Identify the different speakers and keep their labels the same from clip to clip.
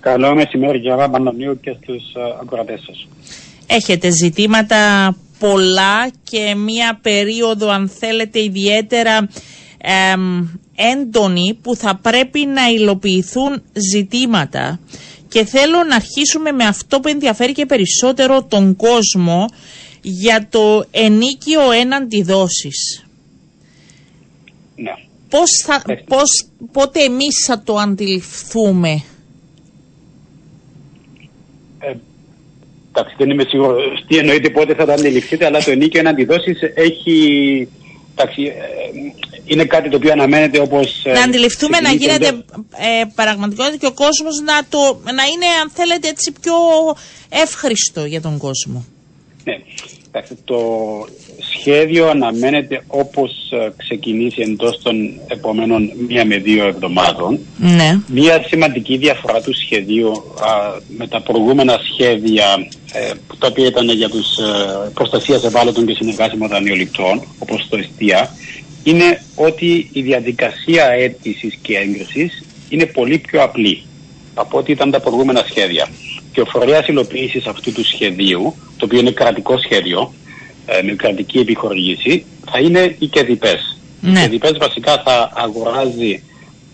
Speaker 1: Καλό μεσημέρι κύριε Παναμίου και στους ακροατές σας.
Speaker 2: Έχετε ζητήματα πολλά και μία περίοδο αν θέλετε ιδιαίτερα έντονη που θα πρέπει να υλοποιηθούν ζητήματα και θέλω να αρχίσουμε με αυτό που ενδιαφέρει και περισσότερο τον κόσμο για το ενίκιο έναντι δόσης.
Speaker 1: Ναι.
Speaker 2: Πώς θα, πώς, πότε εμείς θα το αντιληφθούμε;
Speaker 1: Ε, εντάξει, δεν είμαι σίγουρος τι εννοείται πότε θα το αντιληφθείτε, αλλά το ενίκιο έναντι δόσης έχει... Εντάξει, ε, είναι κάτι το οποίο αναμένεται όπως...
Speaker 2: Ε, να αντιληφθούμε να γίνεται ε, πραγματικότητα και ο κόσμος να, το, να είναι αν θέλετε έτσι πιο εύχριστο για τον κόσμο.
Speaker 1: Ναι. Το σχέδιο αναμένεται όπως ε, ξεκινήσει εντός των επόμενων μία με δύο εβδομάδων.
Speaker 2: Ναι.
Speaker 1: Μία σημαντική διαφορά του σχεδίου με τα προηγούμενα σχέδια ε, τα οποία ήταν για τους ε, προστασίας ευάλωτων και συνεργάσιμων δανειοληπτών όπως το ΕΣΤΙΑ είναι ότι η διαδικασία αίτησης και έγκρισης είναι πολύ πιο απλή από ό,τι ήταν τα προηγούμενα σχέδια. Και ο φορέας υλοποίησης αυτού του σχεδίου, το οποίο είναι κρατικό σχέδιο, ε, με κρατική επιχορήγηση, θα είναι οι ΚΕΔΙΠΕΣ. Ναι. Οι ΚΕΔΙΠΕΣ βασικά θα αγοράζει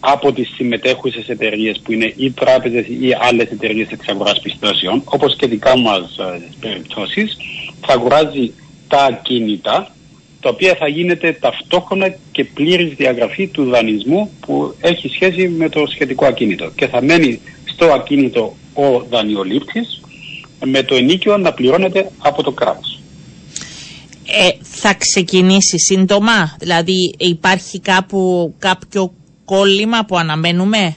Speaker 1: από τις συμμετέχουσες εταιρείες που είναι ή τράπεζες ή άλλες εταιρείες εξαγοράς πιστώσεων, όπως και δικά μας ε, περιπτώσεις, θα αγοράζει τα ακίνητα τα οποία θα γίνεται ταυτόχρονα και πλήρης διαγραφή του δανεισμού που έχει σχέση με το σχετικό ακίνητο και θα μένει στο ακίνητο ο δανειολήπτης με το ενίκιο να πληρώνεται από το κράτος.
Speaker 2: Ε, θα ξεκινήσει σύντομα, δηλαδή υπάρχει κάπου κάποιο κόλλημα που αναμένουμε;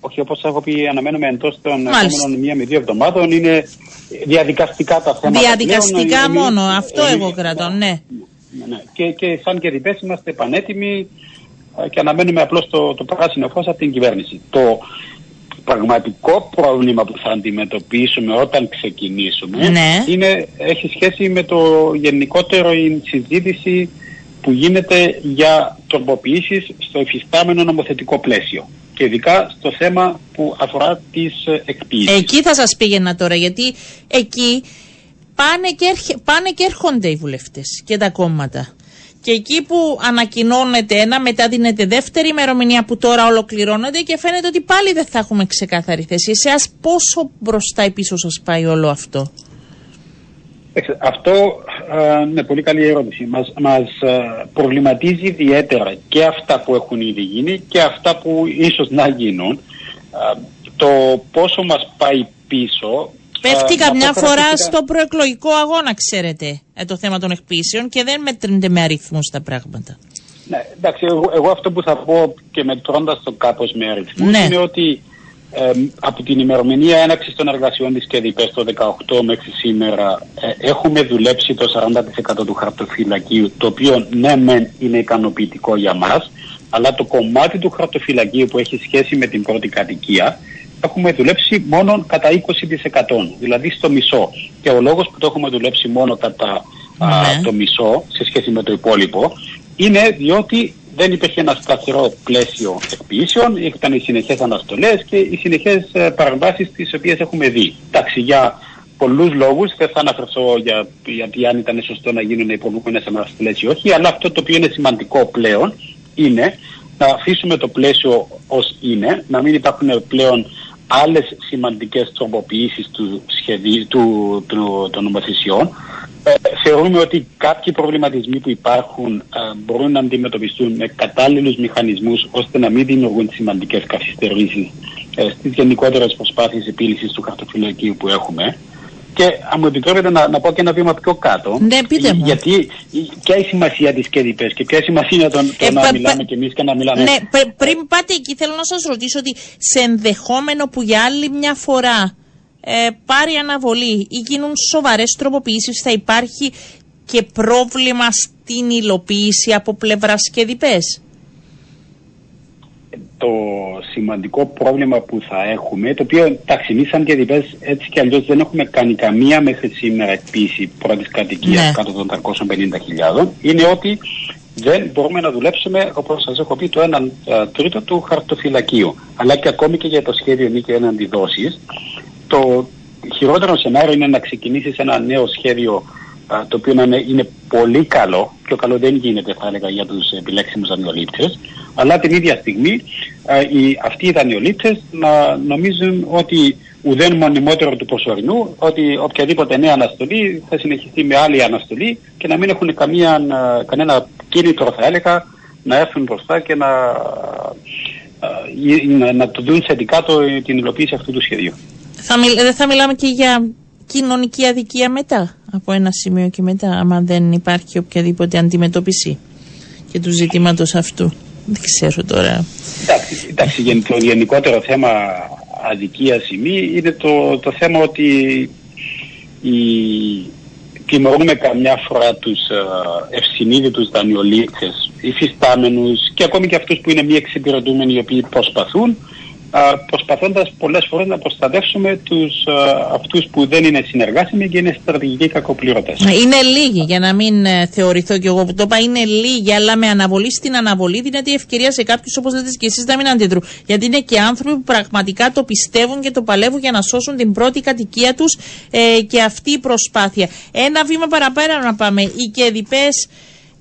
Speaker 1: Όχι, όπως έχω πει, αναμένουμε εντός των επόμενων μία με δύο εβδομάδων. Είναι διαδικαστικά τα θέματα.
Speaker 2: Διαδικαστικά μόνο, αυτό εγώ κρατώ, ναι.
Speaker 1: Ναι, ναι. Και, και σαν και διπές είμαστε πανέτοιμοι ε, και αναμένουμε απλώς το, το πράσινο φως από την κυβέρνηση. Το πραγματικό πρόβλημα που θα αντιμετωπίσουμε όταν ξεκινήσουμε
Speaker 2: ναι.
Speaker 1: είναι, έχει σχέση με το γενικότερο η συζήτηση που γίνεται για τροποποιήσεις στο εφιστάμενο νομοθετικό πλαίσιο και ειδικά στο θέμα που αφορά τις εκποίησεις.
Speaker 2: Εκεί θα σας πήγαινα τώρα γιατί εκεί πάνε και, πάνε και έρχονται οι βουλευτές και τα κόμματα. Και εκεί που ανακοινώνεται ένα, μετά δίνεται δεύτερη ημερομηνία που τώρα ολοκληρώνεται και φαίνεται ότι πάλι δεν θα έχουμε ξεκάθαρη θέση. Εσάς πόσο μπροστά ή πίσω σας πάει όλο αυτό;
Speaker 1: Αυτό είναι πολύ καλή ερώτηση. Μας, μας προβληματίζει ιδιαίτερα και αυτά που έχουν ήδη γίνει και αυτά που ίσως να γίνουν. Το πόσο μας πάει πίσω
Speaker 2: Πέφτει καμιά φορά στο προεκλογικό αγώνα, ξέρετε, ε, το θέμα των εκπίσεων και δεν μετρούνται με αριθμούς τα πράγματα.
Speaker 1: Ναι, εντάξει, εγώ, αυτό που θα πω και μετρώντας το κάπως με αριθμούς ναι. είναι ότι από την ημερομηνία έναξης των εργασιών της ΚΕΔΙΠΕ το 18 μέχρι σήμερα ε, έχουμε δουλέψει το 40% του χαρτοφυλακίου, το οποίο ναι, μεν είναι ικανοποιητικό για μας, αλλά το κομμάτι του χαρτοφυλακίου που έχει σχέση με την πρώτη κατοικία έχουμε δουλέψει μόνο κατά 20%, δηλαδή στο μισό. Και ο λόγος που το έχουμε δουλέψει μόνο κατά ναι. το μισό σε σχέση με το υπόλοιπο είναι διότι δεν υπήρχε ένα σταθερό πλαίσιο εκποιήσεων, ήταν οι συνεχές αναστολές και οι συνεχές ε, παρεμβάσεις τις οποίες έχουμε δει. Εντάξει, για πολλούς λόγους, δεν θα αναφερθώ για, γιατί αν ήταν σωστό να γίνουν οι αναστολές ή όχι, αλλά αυτό το οποίο είναι σημαντικό πλέον είναι να αφήσουμε το πλαίσιο ως είναι, να μην υπάρχουν πλέον άλλες σημαντικές τροποποιήσεις του σχεδίου, του, του, των νομοθεσιών. Ε, θεωρούμε ότι κάποιοι προβληματισμοί που υπάρχουν ε, μπορούν να αντιμετωπιστούν με κατάλληλους μηχανισμούς ώστε να μην δημιουργούν σημαντικές καθυστερήσεις ε, στις γενικότερες προσπάθειες επίλυσης του χαρτοφυλακίου που έχουμε. Και αν μου επιτρέπετε να, να πω και ένα βήμα πιο κάτω.
Speaker 2: Ναι, πείτε μου.
Speaker 1: Γιατί ποια η σημασία της ΚΕΔΙΠΕ και ποια η σημασία των, το ε, να πα, μιλάμε κι εμείς και να μιλάμε.
Speaker 2: Ναι, πριν πάτε εκεί, θέλω να σας ρωτήσω ότι σε ενδεχόμενο που για άλλη μια φορά ε, πάρει αναβολή ή γίνουν σοβαρές τροποποιήσεις, θα υπάρχει και πρόβλημα στην υλοποίηση από πλευράς ΚΕΔΙΠΕΣ
Speaker 1: το σημαντικό πρόβλημα που θα έχουμε, το οποίο εντάξει εμείς σαν και διπές έτσι και αλλιώς δεν έχουμε κάνει καμία μέχρι σήμερα εκπίση πρώτης κατοικίας ναι. κάτω των 350.000, είναι ότι δεν μπορούμε να δουλέψουμε, όπως σας έχω πει, το 1 τρίτο του χαρτοφυλακίου. Αλλά και ακόμη και για το σχέδιο νίκη έναντι δόσης, το χειρότερο σενάριο είναι να ξεκινήσεις ένα νέο σχέδιο το οποίο είναι, είναι πολύ καλό, πιο καλό δεν γίνεται θα έλεγα για τους επιλέξιμους δανειολήπτες, αλλά την ίδια στιγμή οι, αυτοί οι δανειολήπτες να νομίζουν ότι ουδέν μονιμότερο του προσωρινού, ότι οποιαδήποτε νέα αναστολή θα συνεχιστεί με άλλη αναστολή και να μην έχουν καμία, κανένα κίνητρο θα έλεγα να έρθουν μπροστά και να, να, να το δουν θετικά το, την υλοποίηση αυτού του σχεδίου.
Speaker 2: Θα δεν θα μιλάμε και για κοινωνική αδικία μετά, από ένα σημείο και μετά, άμα δεν υπάρχει οποιαδήποτε αντιμετώπιση και του ζητήματος αυτού. Δεν ξέρω τώρα.
Speaker 1: Εντάξει, εντάξει το γενικότερο θέμα αδικίας σημεί είναι το, το θέμα ότι η, τιμωρούμε καμιά φορά τους uh, ευσυνείδητους δανειολήπτες, υφιστάμενους και ακόμη και αυτούς που είναι μη εξυπηρετούμενοι οι οποίοι προσπαθούν προσπαθώντας πολλές φορές να προστατεύσουμε τους, αυτούς που δεν είναι συνεργάσιμοι και είναι στρατηγικοί κακοπληρωτές.
Speaker 2: Είναι λίγοι, για να μην ε, θεωρηθώ κι εγώ που το είπα, είναι λίγοι, αλλά με αναβολή στην αναβολή δίνεται η ευκαιρία σε κάποιους όπως λέτε και εσείς να μην αντιδρούν. Γιατί είναι και άνθρωποι που πραγματικά το πιστεύουν και το παλεύουν για να σώσουν την πρώτη κατοικία τους ε, και αυτή η προσπάθεια. Ένα βήμα παραπέρα να πάμε. Οι κεδιπές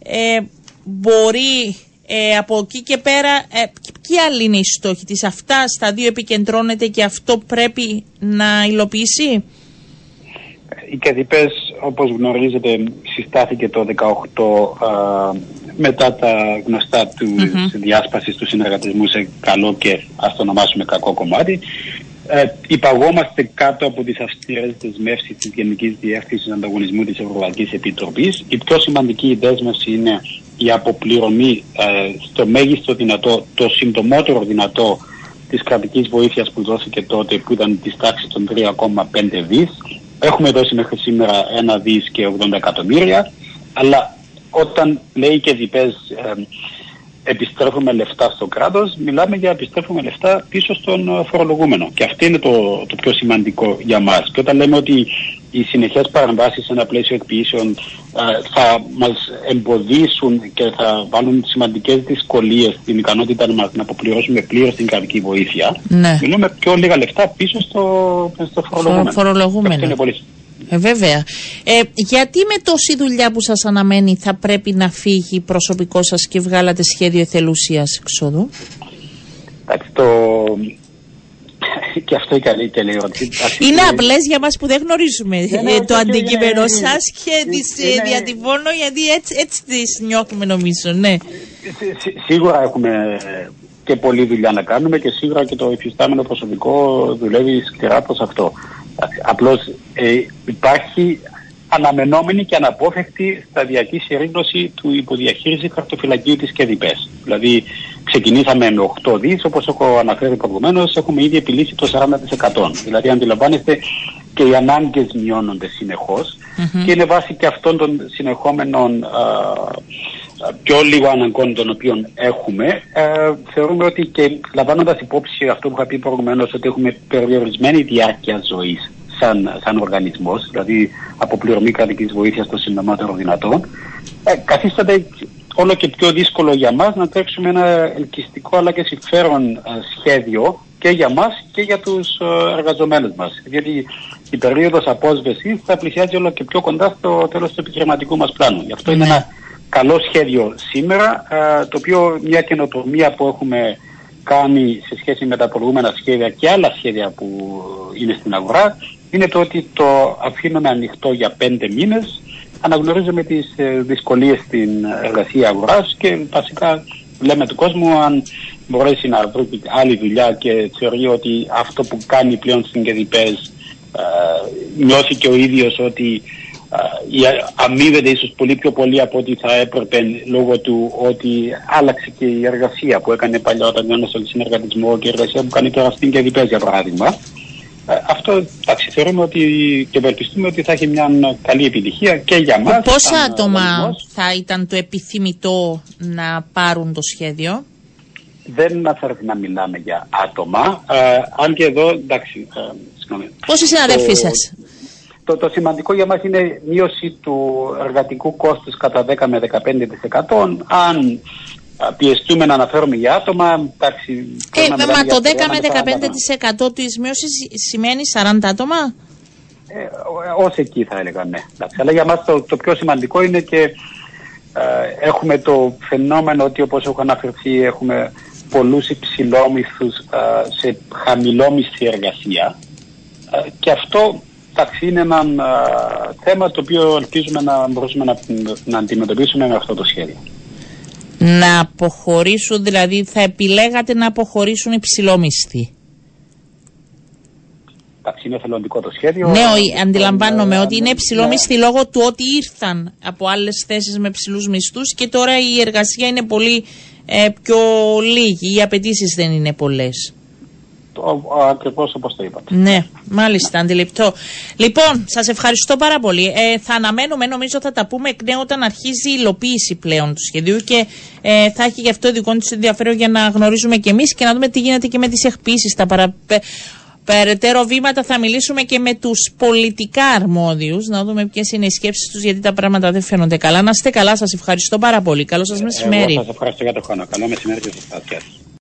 Speaker 2: ε, μπορεί ε, από εκεί και πέρα, ε, ποιοι άλλοι είναι οι στόχοι της, αυτά στα δύο επικεντρώνεται και αυτό πρέπει να υλοποιήσει.
Speaker 1: Οι ΚΕΔΙΠΕΣ όπως γνωρίζετε συστάθηκε το 18 μετά τα γνωστά του mm διάσπασης του συνεργατισμού σε καλό και ας το ονομάσουμε κακό κομμάτι. Ε, υπαγόμαστε κάτω από τις αυστηρές δεσμεύσεις της Γενικής Διεύθυνσης Ανταγωνισμού της Ευρωπαϊκής Επιτροπής. Η πιο σημαντική δέσμευση είναι η αποπληρωμή ε, στο μέγιστο δυνατό, το συντομότερο δυνατό της κρατικής βοήθειας που δόθηκε τότε που ήταν της τάξης των 3,5 δις. Έχουμε δώσει μέχρι σήμερα ένα δις και 80 εκατομμύρια, αλλά όταν λέει και διπές ε, επιστρέφουμε λεφτά στο κράτος, μιλάμε για επιστρέφουμε λεφτά πίσω στον ε, φορολογούμενο. Και αυτό είναι το, το πιο σημαντικό για μας. Και όταν λέμε ότι οι συνεχές παρεμβάσεις σε ένα πλαίσιο εκποιήσεων ε, θα μας εμποδίσουν και θα βάλουν σημαντικές δυσκολίες στην ικανότητα μας να αποπληρώσουμε πλήρως την κρατική βοήθεια, ναι. μιλούμε πιο λίγα λεφτά πίσω στο, στο φορολογούμενο.
Speaker 2: φορολογούμενο. Αυτό είναι πολύ ε, βέβαια. Ε, γιατί με τόση δουλειά που σας αναμένει θα πρέπει να φύγει προσωπικό σας και βγάλατε σχέδιο εθελούσιας εξόδου;
Speaker 1: Εντάξει, το... και αυτό η καλή ερώτηση.
Speaker 2: Είναι απλές για μας που δεν γνωρίζουμε ναι, ναι, το αντικείμενο σας και τις ε, διατυπώνω γιατί έτσι, έτσι τις νιώθουμε νομίζω. Ναι.
Speaker 1: Σίγουρα έχουμε και πολλή δουλειά να κάνουμε και σίγουρα και το υφιστάμενο προσωπικό δουλεύει σκληρά προς αυτό. Απλώς ε, υπάρχει αναμενόμενη και αναπόφευκτη σταδιακή συρρήγνωση του υποδιαχείριση χαρτοφυλακίου της ΚΕΔΙΠΕΣ. Δηλαδή ξεκινήσαμε με 8 δις, όπως έχω αναφέρει προηγουμένως, έχουμε ήδη επιλύσει το 40%. Δηλαδή αντιλαμβάνεστε και οι ανάγκες μειώνονται και είναι βάση και αυτών των συνεχόμενων πιο λίγο αναγκών των οποίων έχουμε, ε, θεωρούμε ότι και λαμβάνοντας υπόψη αυτό που είχα πει προηγουμένως, ότι έχουμε περιορισμένη διάρκεια ζωής σαν, σαν οργανισμός, δηλαδή αποπληρωμή κρατικής βοήθειας στο συντομότερο δυνατό, ε, καθίσταται όλο και πιο δύσκολο για μας να τρέξουμε ένα ελκυστικό αλλά και συμφέρον ε, σχέδιο και για μας και για τους ε, εργαζομένους μας. Γιατί η περίοδος απόσβεσης θα πλησιάζει όλο και πιο κοντά στο τέλος του επιχειρηματικού μας πλάνου. Γι' αυτό είναι ναι. ένα καλό σχέδιο σήμερα, το οποίο μια καινοτομία που έχουμε κάνει σε σχέση με τα προηγούμενα σχέδια και άλλα σχέδια που είναι στην αγορά, είναι το ότι το αφήνουμε ανοιχτό για πέντε μήνες, αναγνωρίζουμε τις ε, δυσκολίες στην εργασία αγοράς και βασικά λέμε του κόσμου αν μπορέσει να βρει άλλη δουλειά και θεωρεί ότι αυτό που κάνει πλέον στην ΚΕΔΙΠΕΣ νιώθει και ο ίδιος ότι αμείβεται ίσως πολύ πιο πολύ από ό,τι θα έπρεπε λόγω του ότι άλλαξε και η εργασία που έκανε παλιά όταν ήταν στον συνεργατισμό και η εργασία που κάνει τώρα στην ΚΕΔΙΠΕΣ για παράδειγμα. Ε, αυτό εντάξει, θεωρούμε ότι και ευελπιστούμε ότι θα έχει μια καλή επιτυχία και για μας.
Speaker 2: Πόσα άτομα θα ήταν το επιθυμητό να πάρουν το σχέδιο;
Speaker 1: Δεν θα έρθει να μιλάμε για άτομα, ε, αν και εδώ, εντάξει, ε,
Speaker 2: συγγνώμη. Πόσοι συναδελφοί σας;
Speaker 1: Το, το σημαντικό για μας είναι μείωση του εργατικού κόστους κατά 10 με 15%. Αν πιεστούμε να αναφέρουμε για άτομα, εντάξει...
Speaker 2: Ε, μα το 10 με 15% της μείωσης σημαίνει 40 άτομα;
Speaker 1: Ε, ως εκεί θα έλεγα, ναι. Εντάξει, αλλά για μας το, το πιο σημαντικό είναι και ε, έχουμε το φαινόμενο ότι όπως έχω αναφερθεί έχουμε πολλούς υψηλόμισθους ε, σε χαμηλόμισθη εργασία ε, και αυτό εντάξει, είναι ένα θέμα το οποίο ελπίζουμε να μπορούμε να, να αντιμετωπίσουμε με αυτό το σχέδιο.
Speaker 2: Να αποχωρήσουν, δηλαδή θα επιλέγατε να αποχωρήσουν υψηλόμισθοι.
Speaker 1: Εντάξει, είναι θελοντικό το σχέδιο.
Speaker 2: Ναι, αντιλαμβάνομαι ε, ότι είναι υψηλόμισθοι ναι. λόγω του ότι ήρθαν από άλλες θέσεις με ψηλούς μισθούς και τώρα η εργασία είναι πολύ ε, πιο λίγη. Οι απαιτήσεις δεν είναι πολλές.
Speaker 1: Ακριβώς όπως το είπατε.
Speaker 2: Ναι, μάλιστα, αντιληπτό. Λοιπόν, σας ευχαριστώ πάρα πολύ. Ε, θα αναμένουμε, νομίζω θα τα πούμε εκ νέου όταν αρχίζει η υλοποίηση πλέον του σχεδίου και ε, θα έχει γι' αυτό δικό του ενδιαφέρον για να γνωρίζουμε κι εμείς και να δούμε τι γίνεται και με τις εκπίσει. Τα παρα... Περαιτέρω βήματα θα μιλήσουμε και με τους πολιτικά αρμόδιους, να δούμε ποιες είναι οι σκέψεις τους, γιατί τα πράγματα δεν φαίνονται καλά. Να είστε καλά, σας ευχαριστώ πάρα πολύ. Καλό σας μεσημέρι.
Speaker 1: Εγώ σας ευχαριστώ για το χρόνο. Καλό μεσημέρι και σα